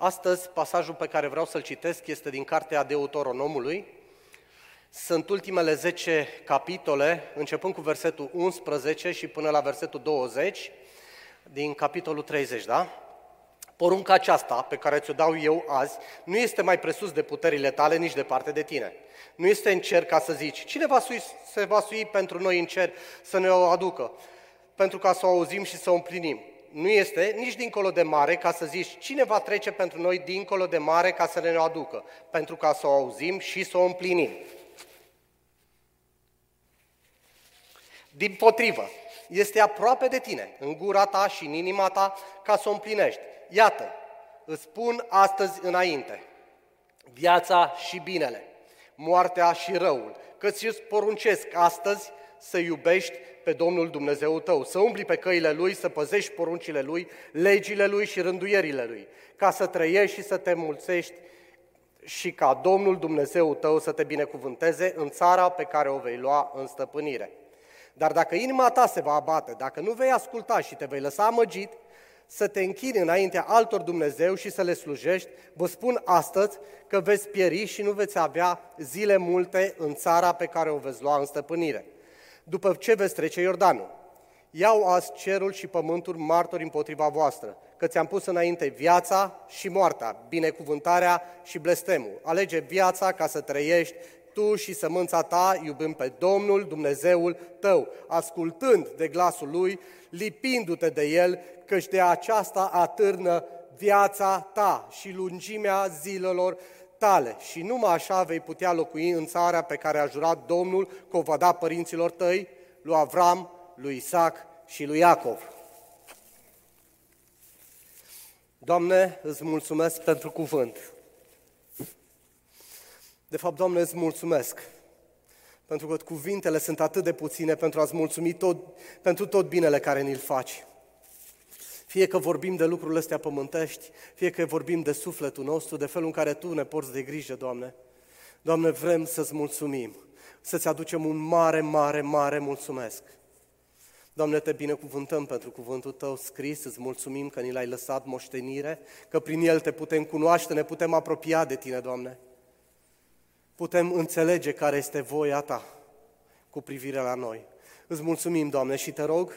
Astăzi, pasajul pe care vreau să-l citesc este din cartea Deuteronomului. Sunt ultimele 10 capitole, începând cu versetul 11 și până la versetul 20, din capitolul 30, da? Porunca aceasta pe care ți-o dau eu azi nu este mai presus de puterile tale, nici departe de tine. Nu este în cer ca să zici, cine va sui, se va sui pentru noi în cer să ne o aducă, pentru ca să o auzim și să o împlinim nu este nici dincolo de mare ca să zici cine va trece pentru noi dincolo de mare ca să ne o aducă, pentru ca să o auzim și să o împlinim. Din potrivă, este aproape de tine, în gura ta și în inima ta, ca să o împlinești. Iată, îți spun astăzi înainte, viața și binele, moartea și răul, că ți-ți poruncesc astăzi să iubești pe Domnul Dumnezeu tău, să umbli pe căile Lui, să păzești poruncile Lui, legile Lui și rânduierile Lui, ca să trăiești și să te mulțești și ca Domnul Dumnezeu tău să te binecuvânteze în țara pe care o vei lua în stăpânire. Dar dacă inima ta se va abate, dacă nu vei asculta și te vei lăsa amăgit, să te închini înaintea altor Dumnezeu și să le slujești, vă spun astăzi că veți pieri și nu veți avea zile multe în țara pe care o veți lua în stăpânire după ce veți trece Iordanul. Iau azi cerul și pământul martori împotriva voastră, că ți-am pus înainte viața și moartea, binecuvântarea și blestemul. Alege viața ca să trăiești tu și sămânța ta, iubând pe Domnul Dumnezeul tău, ascultând de glasul Lui, lipindu-te de El, căci de aceasta atârnă viața ta și lungimea zilelor tale și numai așa vei putea locui în țara pe care a jurat Domnul că o va da părinților tăi, lui Avram, lui Isaac și lui Iacov. Doamne, îți mulțumesc pentru cuvânt. De fapt, Doamne, îți mulțumesc pentru că cuvintele sunt atât de puține pentru a-ți mulțumi tot, pentru tot binele care ni-l faci. Fie că vorbim de lucrurile astea pământești, fie că vorbim de sufletul nostru, de felul în care Tu ne porți de grijă, Doamne. Doamne, vrem să-ți mulțumim, să-ți aducem un mare, mare, mare mulțumesc. Doamne, te binecuvântăm pentru cuvântul Tău scris, îți mulțumim că ni l-ai lăsat moștenire, că prin el te putem cunoaște, ne putem apropia de Tine, Doamne. Putem înțelege care este voia Ta cu privire la noi. Îți mulțumim, Doamne, și te rog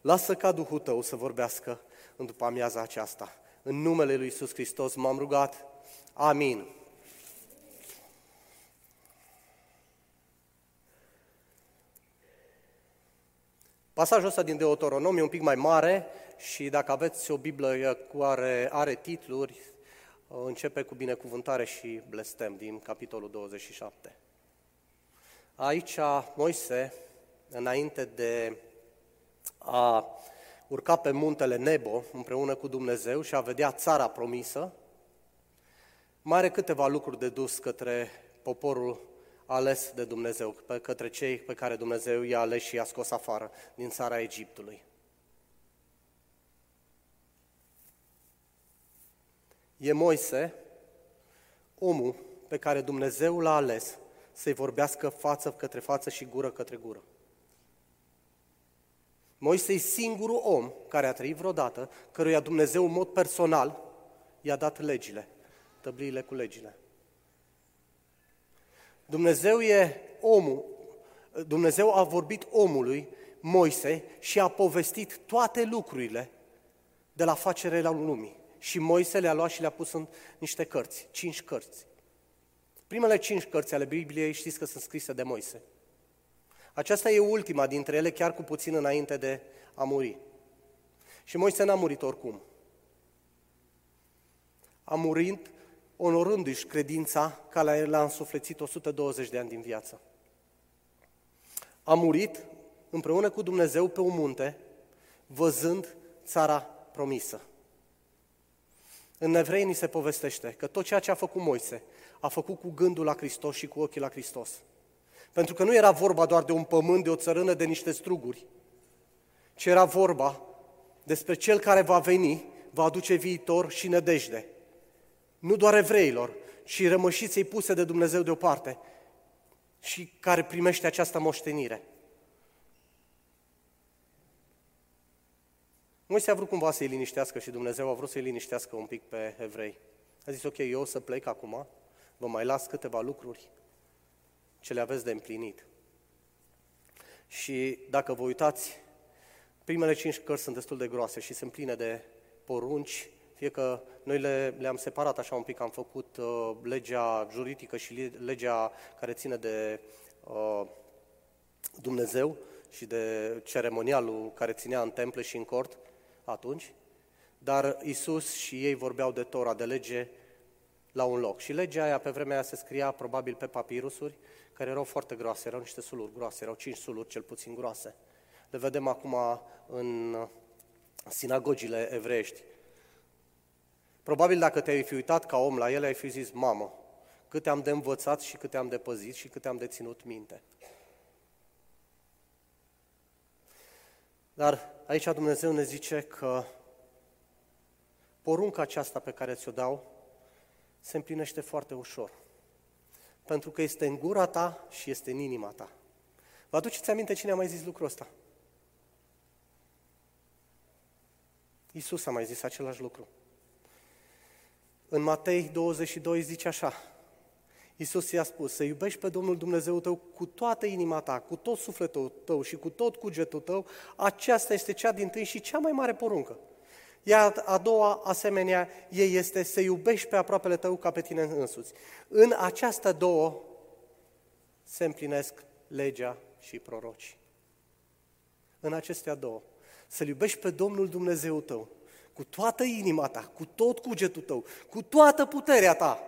Lasă ca Duhul Tău să vorbească în după amiaza aceasta. În numele Lui Iisus Hristos m-am rugat. Amin. Pasajul ăsta din Deuteronom e un pic mai mare și dacă aveți o Biblă cu are, are titluri, începe cu binecuvântare și blestem din capitolul 27. Aici Moise, înainte de a urca pe muntele Nebo împreună cu Dumnezeu și a vedea țara promisă, mai are câteva lucruri de dus către poporul ales de Dumnezeu, către cei pe care Dumnezeu i-a ales și i-a scos afară din țara Egiptului. E Moise, omul pe care Dumnezeu l-a ales să-i vorbească față către față și gură către gură. Moise e singurul om care a trăit vreodată, căruia Dumnezeu în mod personal i-a dat legile, tăbliile cu legile. Dumnezeu e omul, Dumnezeu a vorbit omului, Moise, și a povestit toate lucrurile de la facerea la lumii. Și Moise le-a luat și le-a pus în niște cărți, cinci cărți. Primele cinci cărți ale Bibliei știți că sunt scrise de Moise. Aceasta e ultima dintre ele, chiar cu puțin înainte de a muri. Și Moise n-a murit oricum. A murit onorându-și credința care l-a însuflețit 120 de ani din viață. A murit împreună cu Dumnezeu pe un munte, văzând țara promisă. În evrei ni se povestește că tot ceea ce a făcut Moise a făcut cu gândul la Hristos și cu ochii la Hristos. Pentru că nu era vorba doar de un pământ, de o țărână, de niște struguri, ci era vorba despre cel care va veni, va aduce viitor și nădejde. Nu doar evreilor, ci rămășiței puse de Dumnezeu deoparte și care primește această moștenire. Moise a vrut cumva să-i liniștească și Dumnezeu a vrut să-i liniștească un pic pe evrei. A zis, ok, eu o să plec acum, vă mai las câteva lucruri ce le aveți de împlinit. Și dacă vă uitați, primele cinci cărți sunt destul de groase și sunt pline de porunci, fie că noi le, le-am separat așa un pic, am făcut uh, legea juridică și legea care ține de uh, Dumnezeu și de ceremonialul care ținea în temple și în cort atunci, dar Isus și ei vorbeau de Tora, de lege la un loc. Și legea aia pe vremea aia se scria probabil pe papirusuri, care erau foarte groase, erau niște suluri groase, erau cinci suluri cel puțin groase. Le vedem acum în sinagogile evreiești. Probabil dacă te-ai fi uitat ca om la ele, ai fi zis, mamă, câte am de învățat și câte am de păzit și câte am de ținut minte. Dar aici Dumnezeu ne zice că porunca aceasta pe care ți-o dau se împlinește foarte ușor. Pentru că este în gura ta și este în inima ta. Vă aduceți aminte cine a mai zis lucrul ăsta? Iisus a mai zis același lucru. În Matei 22 zice așa, Iisus i-a spus, să iubești pe Domnul Dumnezeu tău cu toată inima ta, cu tot sufletul tău și cu tot cugetul tău, aceasta este cea din tâi și cea mai mare poruncă. Iar a doua asemenea ei este să iubești pe aproapele tău ca pe tine însuți. În această două se împlinesc legea și prorocii. În acestea două. Să-L iubești pe Domnul Dumnezeu tău cu toată inima ta, cu tot cugetul tău, cu toată puterea ta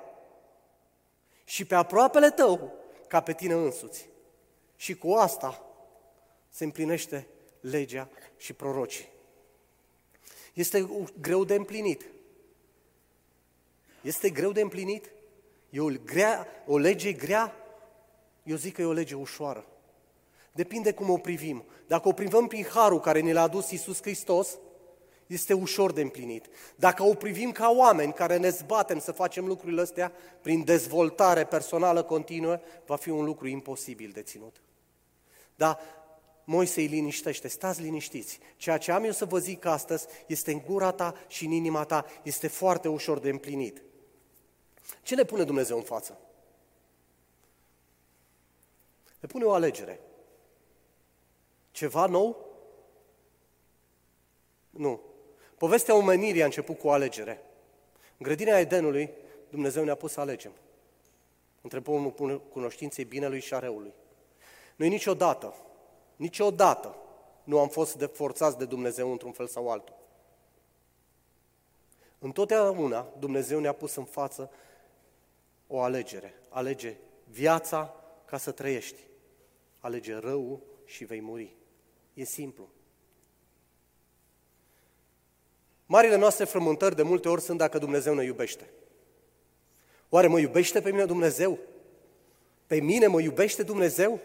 și pe aproapele tău ca pe tine însuți. Și cu asta se împlinește legea și prorocii. Este greu de împlinit. Este greu de împlinit? E o, grea, o lege grea? Eu zic că e o lege ușoară. Depinde cum o privim. Dacă o privim prin harul care ne l-a adus Iisus Hristos, este ușor de împlinit. Dacă o privim ca oameni care ne zbatem să facem lucrurile astea prin dezvoltare personală continuă, va fi un lucru imposibil de ținut. Dar Moise îi liniștește, stați liniștiți. Ceea ce am eu să vă zic astăzi este în gura ta și în inima ta, este foarte ușor de împlinit. Ce ne pune Dumnezeu în față? Ne pune o alegere. Ceva nou? Nu. Povestea omenirii a început cu o alegere. În grădina Edenului, Dumnezeu ne-a pus să alegem. Între pomul cunoștinței binelui și a răului. Noi niciodată, niciodată nu am fost de forțați de Dumnezeu într-un fel sau altul. Întotdeauna Dumnezeu ne-a pus în față o alegere. Alege viața ca să trăiești. Alege răul și vei muri. E simplu. Marile noastre frământări de multe ori sunt dacă Dumnezeu ne iubește. Oare mă iubește pe mine Dumnezeu? Pe mine mă iubește Dumnezeu?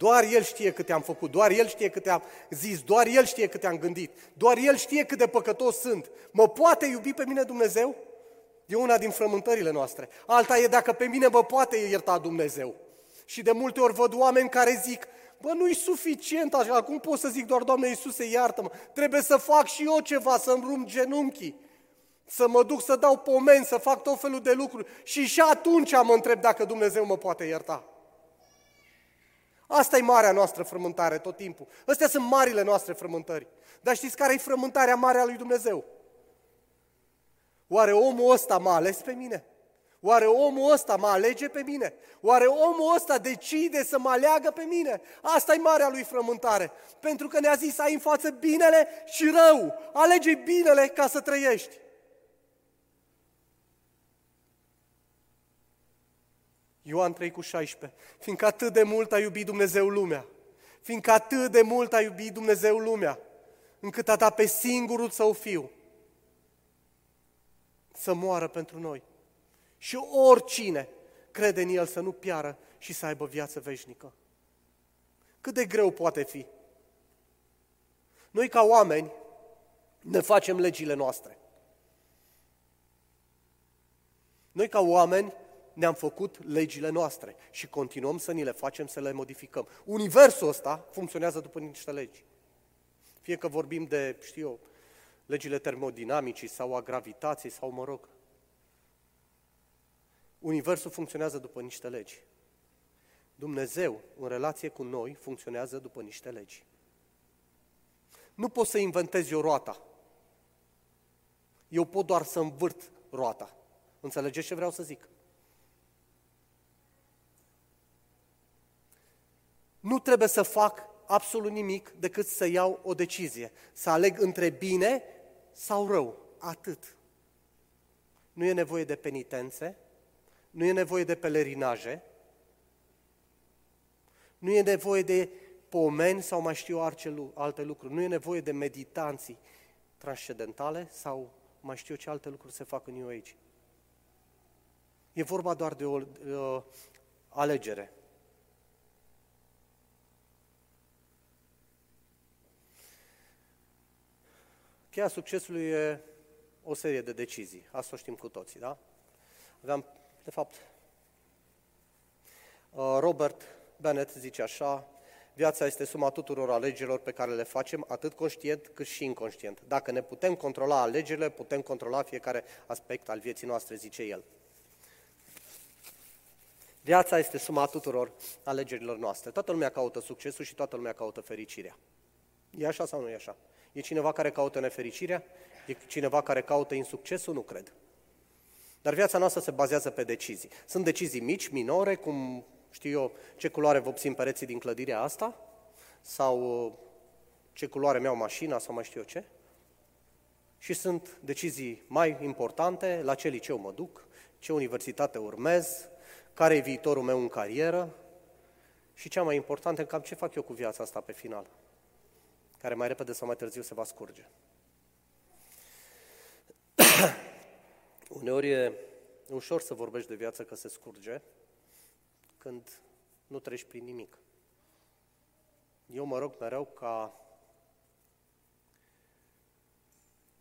Doar El știe câte am făcut, doar El știe câte am zis, doar El știe câte am gândit, doar El știe cât de păcătos sunt. Mă poate iubi pe mine Dumnezeu? E una din frământările noastre. Alta e dacă pe mine mă poate ierta Dumnezeu. Și de multe ori văd oameni care zic, Bă, nu-i suficient așa, cum pot să zic doar, Doamne Iisuse, iartă-mă? Trebuie să fac și eu ceva, să-mi rum genunchii, să mă duc să dau pomeni, să fac tot felul de lucruri. Și și atunci mă întreb dacă Dumnezeu mă poate ierta. Asta e marea noastră frământare tot timpul. Astea sunt marile noastre frământări. Dar știți care e frământarea mare a lui Dumnezeu? Oare omul ăsta m-a ales pe mine? Oare omul ăsta mă alege pe mine? Oare omul ăsta decide să mă aleagă pe mine? Asta e marea lui frământare. Pentru că ne-a zis, ai în față binele și rău. Alege binele ca să trăiești. Ioan 3 cu 16. Fiindcă atât de mult a iubit Dumnezeu lumea, fiindcă atât de mult a iubit Dumnezeu lumea, încât a dat pe singurul său fiu să moară pentru noi și oricine crede în El să nu piară și să aibă viață veșnică. Cât de greu poate fi? Noi ca oameni ne facem legile noastre. Noi ca oameni ne-am făcut legile noastre și continuăm să ni le facem, să le modificăm. Universul ăsta funcționează după niște legi. Fie că vorbim de, știu eu, legile termodinamicii sau a gravitației sau, mă rog, Universul funcționează după niște legi. Dumnezeu, în relație cu noi, funcționează după niște legi. Nu pot să inventez eu roata. Eu pot doar să învârt roata. Înțelegeți ce vreau să zic? Nu trebuie să fac absolut nimic decât să iau o decizie. Să aleg între bine sau rău. Atât. Nu e nevoie de penitențe, nu e nevoie de pelerinaje, nu e nevoie de pomeni sau mai știu alte lucruri, nu e nevoie de meditanții transcendentale sau mai știu ce alte lucruri se fac în New Age. E vorba doar de o uh, alegere. Cheia succesului e o serie de decizii. Asta o știm cu toții, da? Aveam, de fapt, uh, Robert Bennett zice așa, viața este suma tuturor alegerilor pe care le facem, atât conștient cât și inconștient. Dacă ne putem controla alegerile, putem controla fiecare aspect al vieții noastre, zice el. Viața este suma tuturor alegerilor noastre. Toată lumea caută succesul și toată lumea caută fericirea. E așa sau nu e așa? E cineva care caută nefericirea? E cineva care caută insuccesul? Nu cred. Dar viața noastră se bazează pe decizii. Sunt decizii mici, minore, cum știu eu ce culoare vopsim pereții din clădirea asta, sau uh, ce culoare mi-au mașina, sau mai știu eu ce. Și sunt decizii mai importante, la ce liceu mă duc, ce universitate urmez, care e viitorul meu în carieră și cea mai importantă, cam ce fac eu cu viața asta pe final care mai repede sau mai târziu se va scurge. Uneori e ușor să vorbești de viață că se scurge când nu treci prin nimic. Eu mă rog mereu ca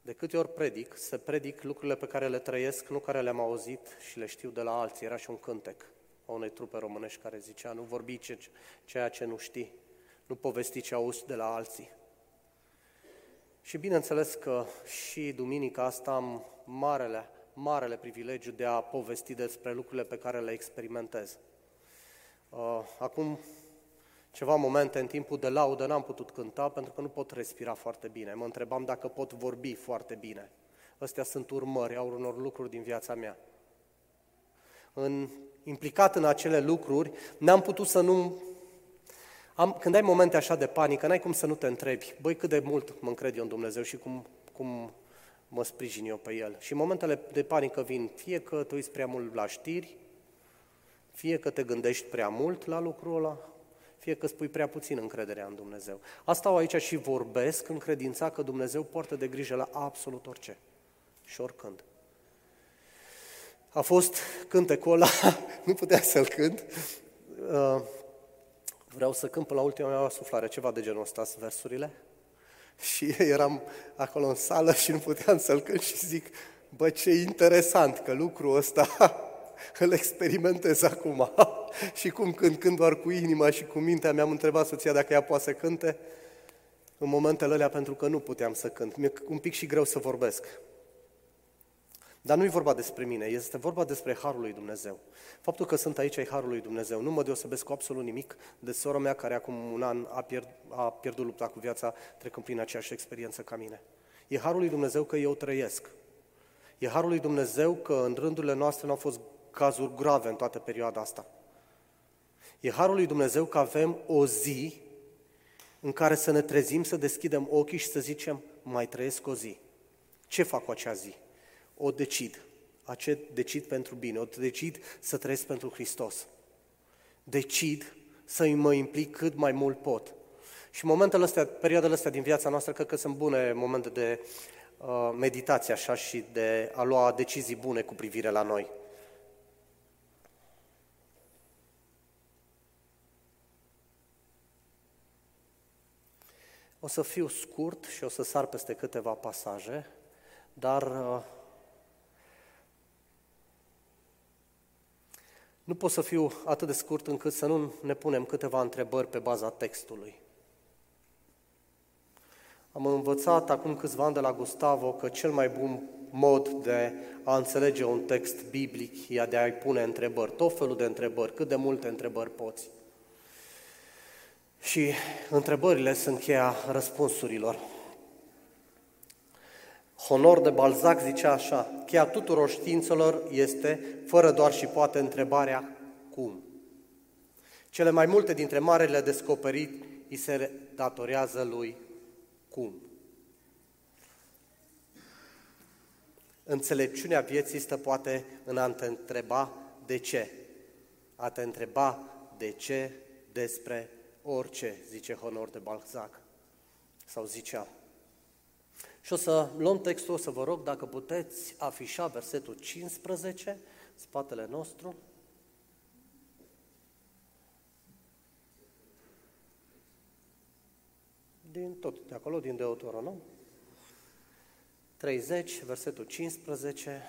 de câte ori predic, să predic lucrurile pe care le trăiesc, nu care le-am auzit și le știu de la alții. Era și un cântec a unei trupe românești care zicea, nu vorbi ce, ceea ce nu știi, nu povesti ce auzi de la alții. Și bineînțeles că și duminica asta am marele, marele privilegiu de a povesti despre lucrurile pe care le experimentez. Uh, acum ceva momente în timpul de laudă n-am putut cânta pentru că nu pot respira foarte bine. Mă întrebam dacă pot vorbi foarte bine. Astea sunt urmări au unor lucruri din viața mea. În, implicat în acele lucruri, n-am putut să nu am, când ai momente așa de panică, n-ai cum să nu te întrebi, băi, cât de mult mă încred eu în Dumnezeu și cum, cum mă sprijin eu pe El. Și momentele de panică vin fie că te uiți prea mult la știri, fie că te gândești prea mult la lucrul ăla, fie că spui prea puțin încrederea în Dumnezeu. Asta o aici și vorbesc în credința că Dumnezeu poartă de grijă la absolut orice și oricând. A fost cântecul ăla, nu putea să-l cânt, uh, vreau să cânt până la ultima mea suflare, ceva de genul ăsta, versurile. Și eram acolo în sală și nu puteam să-l cânt și zic, bă, ce interesant că lucrul ăsta îl experimentez acum. și cum când cânt doar cu inima și cu mintea, mi-am întrebat soția dacă ea poate să cânte în momentele alea pentru că nu puteam să cânt. Mi-e un pic și greu să vorbesc. Dar nu e vorba despre mine, este vorba despre Harul lui Dumnezeu. Faptul că sunt aici e Harul lui Dumnezeu. Nu mă deosebesc cu absolut nimic de sora mea care acum un an a, pierd, a pierdut lupta cu viața trecând prin aceeași experiență ca mine. E Harul lui Dumnezeu că eu trăiesc. E Harul lui Dumnezeu că în rândurile noastre nu au fost cazuri grave în toată perioada asta. E Harul lui Dumnezeu că avem o zi în care să ne trezim, să deschidem ochii și să zicem, mai trăiesc o zi. Ce fac cu acea zi? O decid. Ace decid pentru bine, o decid să trăiesc pentru Hristos. Decid să mă implic cât mai mult pot. Și momentele astea, perioadele astea din viața noastră, cred că sunt bune momente de uh, meditație așa și de a lua decizii bune cu privire la noi. O să fiu scurt și o să sar peste câteva pasaje, dar uh, Nu pot să fiu atât de scurt încât să nu ne punem câteva întrebări pe baza textului. Am învățat acum câțiva ani de la Gustavo că cel mai bun mod de a înțelege un text biblic e de a-i pune întrebări, tot felul de întrebări, cât de multe întrebări poți. Și întrebările sunt cheia răspunsurilor. Honor de Balzac zicea așa, cheia tuturor științelor este, fără doar și poate, întrebarea cum. Cele mai multe dintre marele descoperiri îi se datorează lui cum. Înțelepciunea vieții stă poate în a te întreba de ce. A te întreba de ce despre orice, zice Honor de Balzac. Sau zicea. Și o să luăm textul, o să vă rog dacă puteți afișa versetul 15, spatele nostru. Din tot de acolo, din Deuteronom. 30, versetul 15.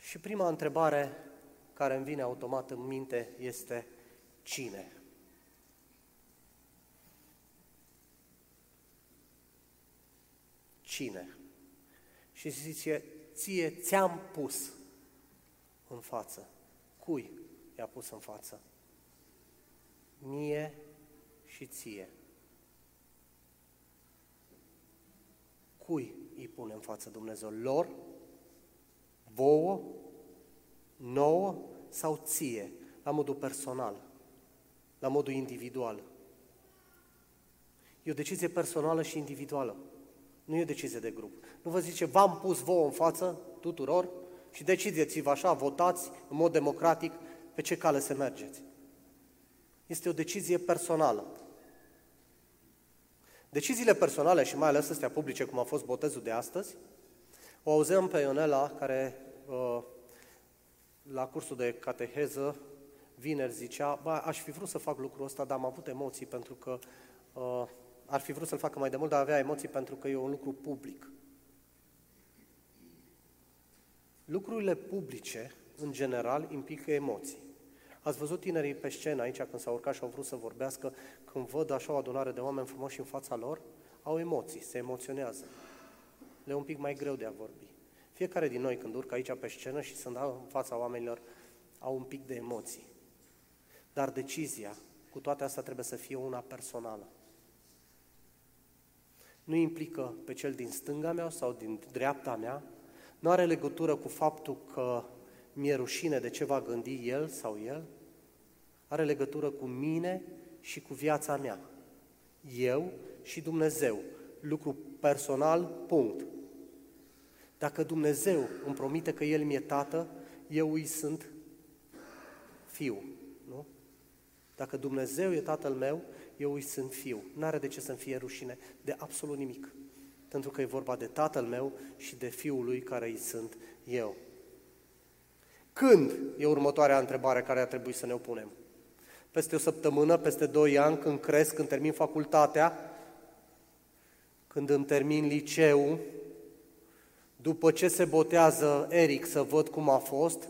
Și prima întrebare care îmi vine automat în minte este cine? Cine? Și zice, ție ți-am pus în față. Cui i-a pus în față? Mie și ție. Cui îi pune în față Dumnezeu? Lor? Vouă? Nouă? Sau ție? La modul personal? La modul individual? E o decizie personală și individuală. Nu e o decizie de grup. Nu vă zice, v-am pus vouă în față tuturor și decideți-vă așa, votați în mod democratic pe ce cale să mergeți. Este o decizie personală. Deciziile personale și mai ales astea publice, cum a fost botezul de astăzi, o auzeam pe Ionela, care uh, la cursul de cateheză, vineri, zicea, bă, aș fi vrut să fac lucrul ăsta, dar am avut emoții pentru că uh, ar fi vrut să-l facă mai de mult, dar avea emoții pentru că e un lucru public. Lucrurile publice, în general, implică emoții. Ați văzut tinerii pe scenă aici când s-au urcat și au vrut să vorbească, când văd așa o adunare de oameni frumoși în fața lor, au emoții, se emoționează. Le e un pic mai greu de a vorbi. Fiecare din noi când urcă aici pe scenă și sunt în fața oamenilor, au un pic de emoții. Dar decizia, cu toate astea, trebuie să fie una personală. Nu implică pe cel din stânga mea sau din dreapta mea, nu are legătură cu faptul că mi-e rușine de ce va gândi el sau el, are legătură cu mine și cu viața mea. Eu și Dumnezeu. Lucru personal, punct. Dacă Dumnezeu îmi promite că El mi-e tată, eu îi sunt fiu. Nu? Dacă Dumnezeu e tatăl meu, eu îi sunt fiu. N-are de ce să-mi fie rușine de absolut nimic. Pentru că e vorba de tatăl meu și de fiul lui care îi sunt eu. Când e următoarea întrebare care ar trebui să ne opunem? Peste o săptămână, peste doi ani, când cresc, când termin facultatea, când îmi termin liceu, după ce se botează Eric să văd cum a fost,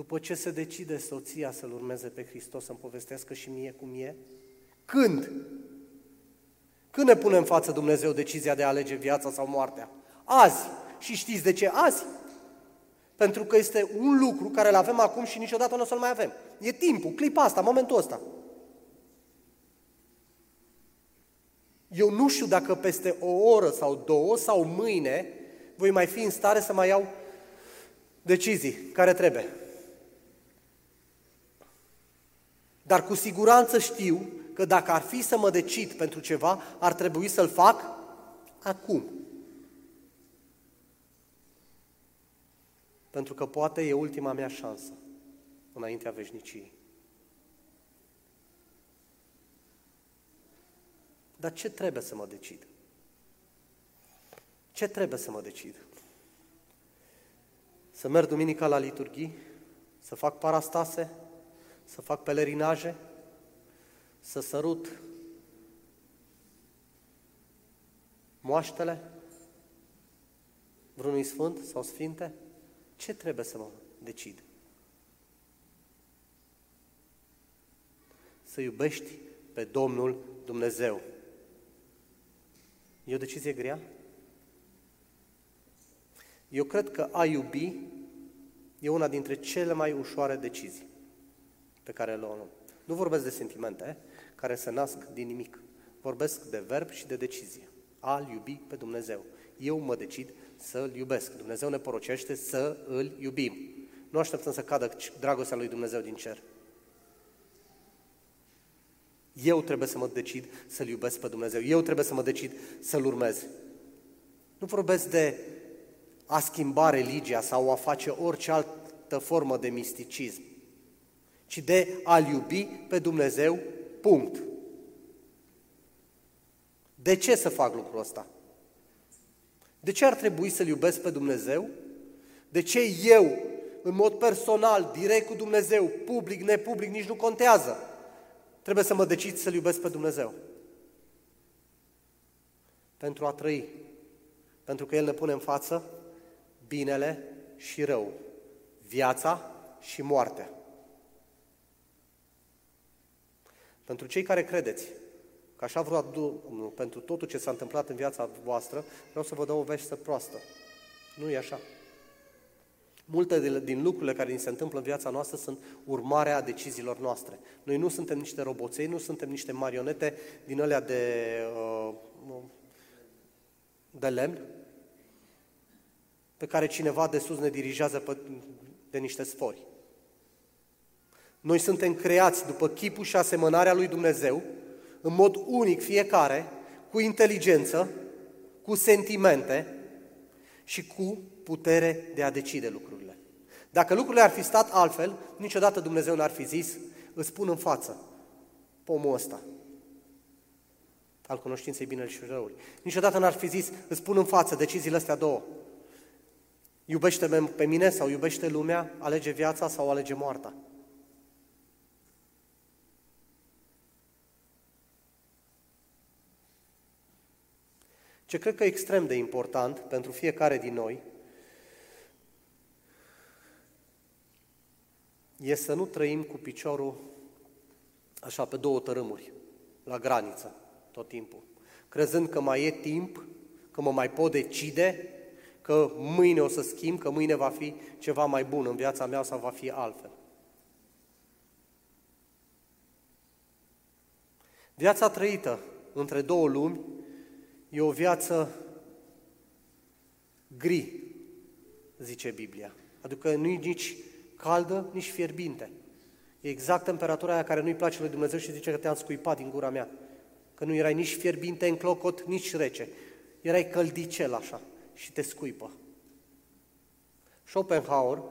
după ce se decide soția să-L urmeze pe Hristos, să-mi povestească și mie cum e, când? Când ne pune în față Dumnezeu decizia de a alege viața sau moartea? Azi. Și știți de ce azi? Pentru că este un lucru care îl avem acum și niciodată nu o să-l mai avem. E timpul, clipa asta, momentul ăsta. Eu nu știu dacă peste o oră sau două sau mâine voi mai fi în stare să mai iau decizii care trebuie. Dar cu siguranță știu că dacă ar fi să mă decid pentru ceva, ar trebui să-l fac acum. Pentru că poate e ultima mea șansă înaintea veșniciei. Dar ce trebuie să mă decid? Ce trebuie să mă decid? Să merg duminica la liturghii? Să fac parastase? Să fac pelerinaje? Să sărut moaștele vreunui sfânt sau sfinte? Ce trebuie să mă decid? să iubești pe Domnul Dumnezeu. E o decizie grea? Eu cred că a iubi e una dintre cele mai ușoare decizii pe care le luăm. Nu vorbesc de sentimente care se nasc din nimic. Vorbesc de verb și de decizie. A-L iubi pe Dumnezeu. Eu mă decid să-L iubesc. Dumnezeu ne porocește să îl iubim. Nu așteptăm să cadă dragostea lui Dumnezeu din cer. Eu trebuie să mă decid să-L iubesc pe Dumnezeu. Eu trebuie să mă decid să-L urmez. Nu vorbesc de a schimba religia sau a face orice altă formă de misticism, ci de a-L iubi pe Dumnezeu, punct. De ce să fac lucrul ăsta? De ce ar trebui să-L iubesc pe Dumnezeu? De ce eu, în mod personal, direct cu Dumnezeu, public, nepublic, nici nu contează, trebuie să mă decid să-L iubesc pe Dumnezeu? Pentru a trăi. Pentru că El ne pune în față binele și rău, viața și moartea. Pentru cei care credeți că așa vreau pentru totul ce s-a întâmplat în viața voastră, vreau să vă dau o veste proastă. Nu e așa. Multe din lucrurile care ni se întâmplă în viața noastră sunt urmarea deciziilor noastre. Noi nu suntem niște roboței, nu suntem niște marionete din alea de, uh, de lemn, pe care cineva de sus ne dirigează pe, de niște sfori. Noi suntem creați după chipul și asemănarea lui Dumnezeu, în mod unic fiecare, cu inteligență, cu sentimente și cu putere de a decide lucrurile. Dacă lucrurile ar fi stat altfel, niciodată Dumnezeu n-ar fi zis, îți pun în față pomul ăsta al cunoștinței binele și răului. Niciodată n-ar fi zis, îți pun în față deciziile astea două. Iubește-mă pe mine sau iubește lumea, alege viața sau alege moartea. Ce cred că e extrem de important pentru fiecare din noi e să nu trăim cu piciorul așa pe două tărâmuri, la graniță, tot timpul. Crezând că mai e timp, că mă mai pot decide, că mâine o să schimb, că mâine va fi ceva mai bun în viața mea sau va fi altfel. Viața trăită între două lumi E o viață gri, zice Biblia. Adică nu e nici caldă, nici fierbinte. E exact temperatura aia care nu-i place lui Dumnezeu și zice că te-am scuipat din gura mea. Că nu erai nici fierbinte în clocot, nici rece. Erai căldicel așa și te scuipă. Schopenhauer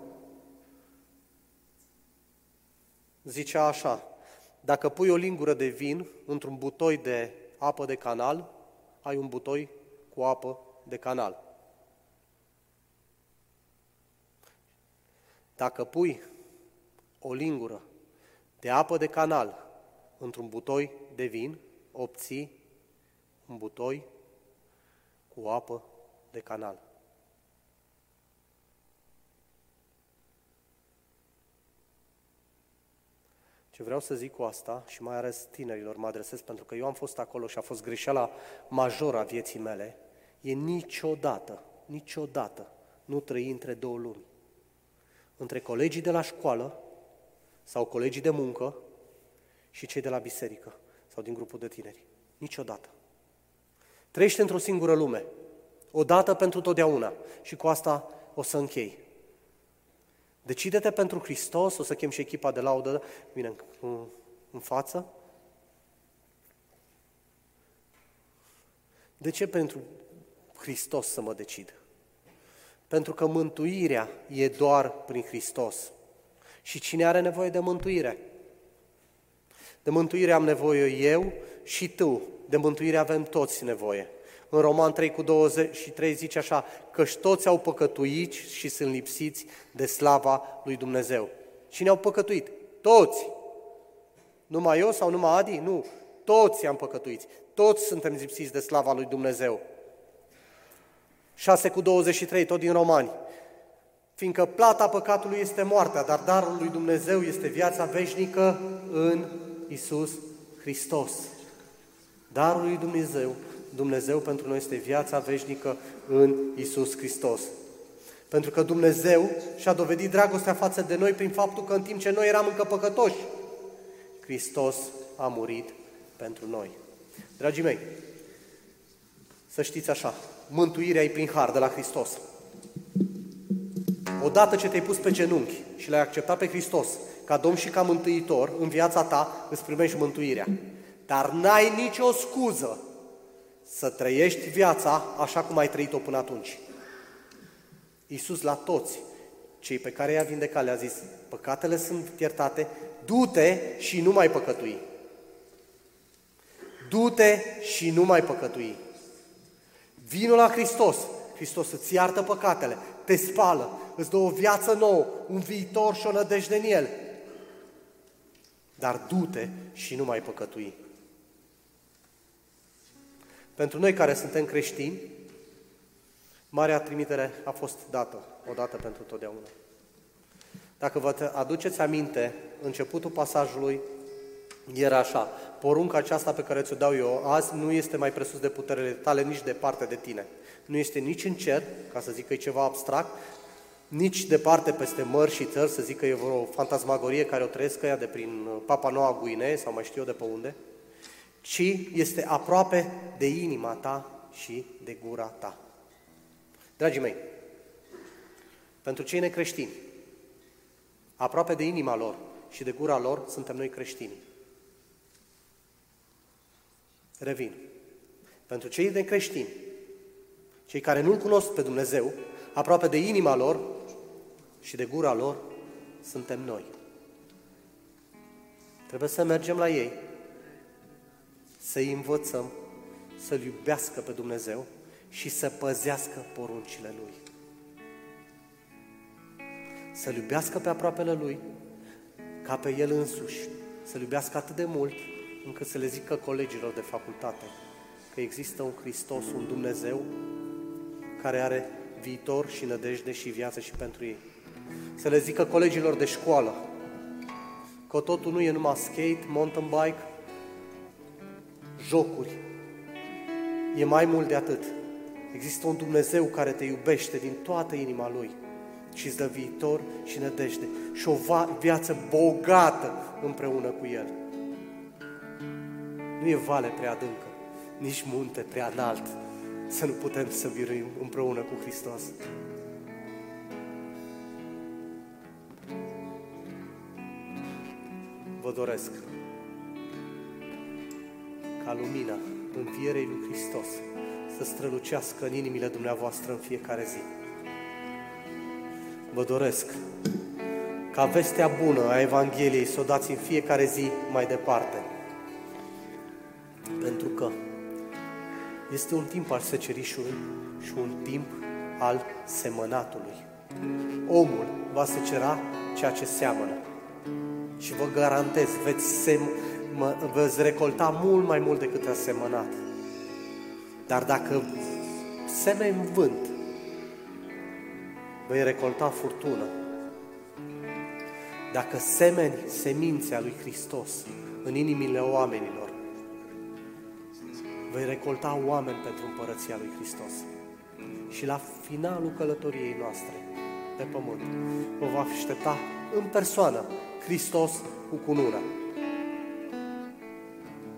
zicea așa, dacă pui o lingură de vin într-un butoi de apă de canal, ai un butoi cu apă de canal. Dacă pui o lingură de apă de canal într-un butoi de vin, obții un butoi cu apă de canal. Ce vreau să zic cu asta, și mai ales tinerilor mă adresez, pentru că eu am fost acolo și a fost greșeala majoră a vieții mele, e niciodată, niciodată nu trăi între două lumi. Între colegii de la școală sau colegii de muncă și cei de la biserică sau din grupul de tineri. Niciodată. Trăiește într-o singură lume, o dată pentru totdeauna. Și cu asta o să închei. Decide-te pentru Hristos, o să chem și echipa de laudă, vine în, în față. De ce pentru Hristos să mă decid? Pentru că mântuirea e doar prin Hristos. Și cine are nevoie de mântuire? De mântuire am nevoie eu și tu. De mântuire avem toți nevoie. În Roman 3 cu 23 zice așa, că toți au păcătuit și sunt lipsiți de slava lui Dumnezeu. Cine au păcătuit? Toți. Numai eu sau numai Adi? Nu. Toți am păcătuit. Toți suntem lipsiți de slava lui Dumnezeu. 6 cu 23, tot din Romani. Fiindcă plata păcatului este moartea, dar darul lui Dumnezeu este viața veșnică în Isus Hristos. Darul lui Dumnezeu, Dumnezeu pentru noi este viața veșnică în Isus Hristos. Pentru că Dumnezeu și-a dovedit dragostea față de noi prin faptul că în timp ce noi eram încă păcătoși, Hristos a murit pentru noi. Dragii mei, să știți așa, mântuirea e prin har de la Hristos. Odată ce te-ai pus pe genunchi și l-ai acceptat pe Hristos ca Domn și ca Mântuitor, în viața ta îți primești mântuirea. Dar n-ai nicio scuză să trăiești viața așa cum ai trăit-o până atunci. Iisus la toți cei pe care i-a vindecat le-a zis, păcatele sunt iertate, du-te și nu mai păcătui. Du-te și nu mai păcătui. Vino la Hristos. Hristos îți iartă păcatele, te spală, îți dă o viață nouă, un viitor și o nădejde în El. Dar du-te și nu mai păcătui. Pentru noi care suntem creștini, Marea trimitere a fost dată, odată pentru totdeauna. Dacă vă aduceți aminte, începutul pasajului era așa, porunca aceasta pe care ți-o dau eu azi nu este mai presus de puterele tale, nici departe de tine. Nu este nici în cer, ca să zic că e ceva abstract, nici departe peste mări și țări, să zic că e vreo fantasmagorie care o trăiesc ea de prin Papa Noua Guinee sau mai știu eu de pe unde, ci este aproape de inima ta și de gura ta. Dragii mei, pentru cei necreștini, aproape de inima lor și de gura lor, suntem noi creștini. Revin. Pentru cei necreștini, cei care nu-L cunosc pe Dumnezeu, aproape de inima lor și de gura lor, suntem noi. Trebuie să mergem la ei, să-i învățăm să-L iubească pe Dumnezeu și să păzească poruncile Lui. Să-L iubească pe aproapele Lui ca pe El însuși, să-L iubească atât de mult încât să le zică colegilor de facultate că există un Hristos, un Dumnezeu care are viitor și nădejde și viață și pentru ei. Să le zică colegilor de școală că totul nu e numai skate, mountain bike, jocuri. E mai mult de atât. Există un Dumnezeu care te iubește din toată inima Lui și îți dă viitor și nădejde și o viață bogată împreună cu El. Nu e vale prea adâncă, nici munte prea înalt să nu putem să viruim împreună cu Hristos. Vă doresc ca lumina învierei lui Hristos să strălucească în inimile dumneavoastră în fiecare zi. Vă doresc ca vestea bună a Evangheliei să o dați în fiecare zi mai departe. Pentru că este un timp al secerișului și un timp al semănatului. Omul va secera ceea ce seamănă. Și vă garantez, veți, sem, mă, veți recolta mult mai mult decât a semănat. Dar dacă semeni în vânt, vei recolta furtună. Dacă semeni seminția lui Hristos în inimile oamenilor, vei recolta oameni pentru împărăția lui Hristos. Și la finalul călătoriei noastre pe pământ, vă va aștepta în persoană Hristos cu cununa.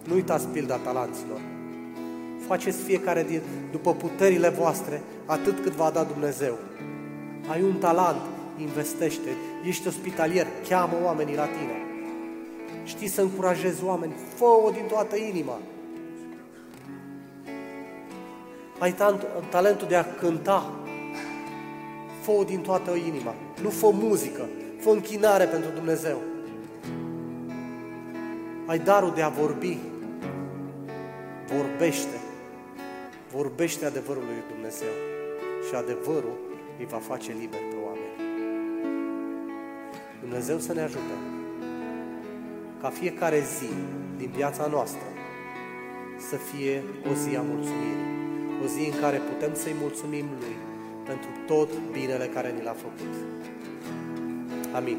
Nu uitați pilda talanților. Faceți fiecare din, după puterile voastre atât cât va da Dumnezeu. Ai un talent, investește, ești ospitalier, cheamă oamenii la tine. Știi să încurajezi oameni, fă-o din toată inima. Ai talentul de a cânta, fă din toată inima. Nu fă muzică, fă închinare pentru Dumnezeu. Ai darul de a vorbi, vorbește. Vorbește adevărul lui Dumnezeu și adevărul îi va face liber pe oameni. Dumnezeu să ne ajute ca fiecare zi din viața noastră să fie o zi a mulțumirii, o zi în care putem să-i mulțumim Lui pentru tot binele care ni l-a făcut. Amin.